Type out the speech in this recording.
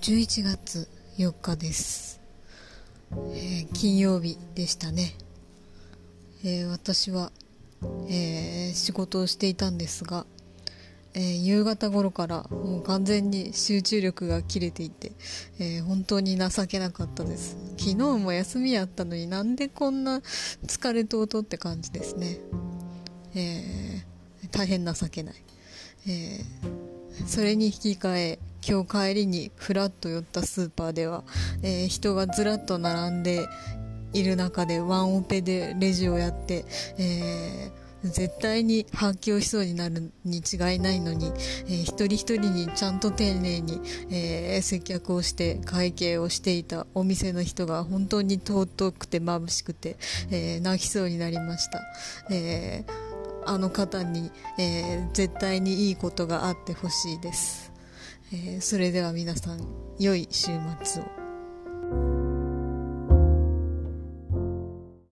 11月4日です、えー金曜日でしたね、えー私は、えー仕事をしていたんですが、え夕方頃からもう完全に集中力が切れていて、え本当に情けなかったです。昨日も休みやったのになんでこんな疲れとうとって感じですね、え大変情けない、えそれに引き換え今日帰りにフラッと寄ったスーパーでは、えー人がずらっと並んでいる中でワンオペでレジをやって、えー絶対に発狂しそうになるに違いないのに、えー一人一人にちゃんと丁寧に、えー接客をして会計をしていたお店の人が本当に尊くて眩しくて、えー泣きそうになりました。えーあの方に、えー絶対にいいことがあってほしいです、えーそれでは皆さん良い週末を。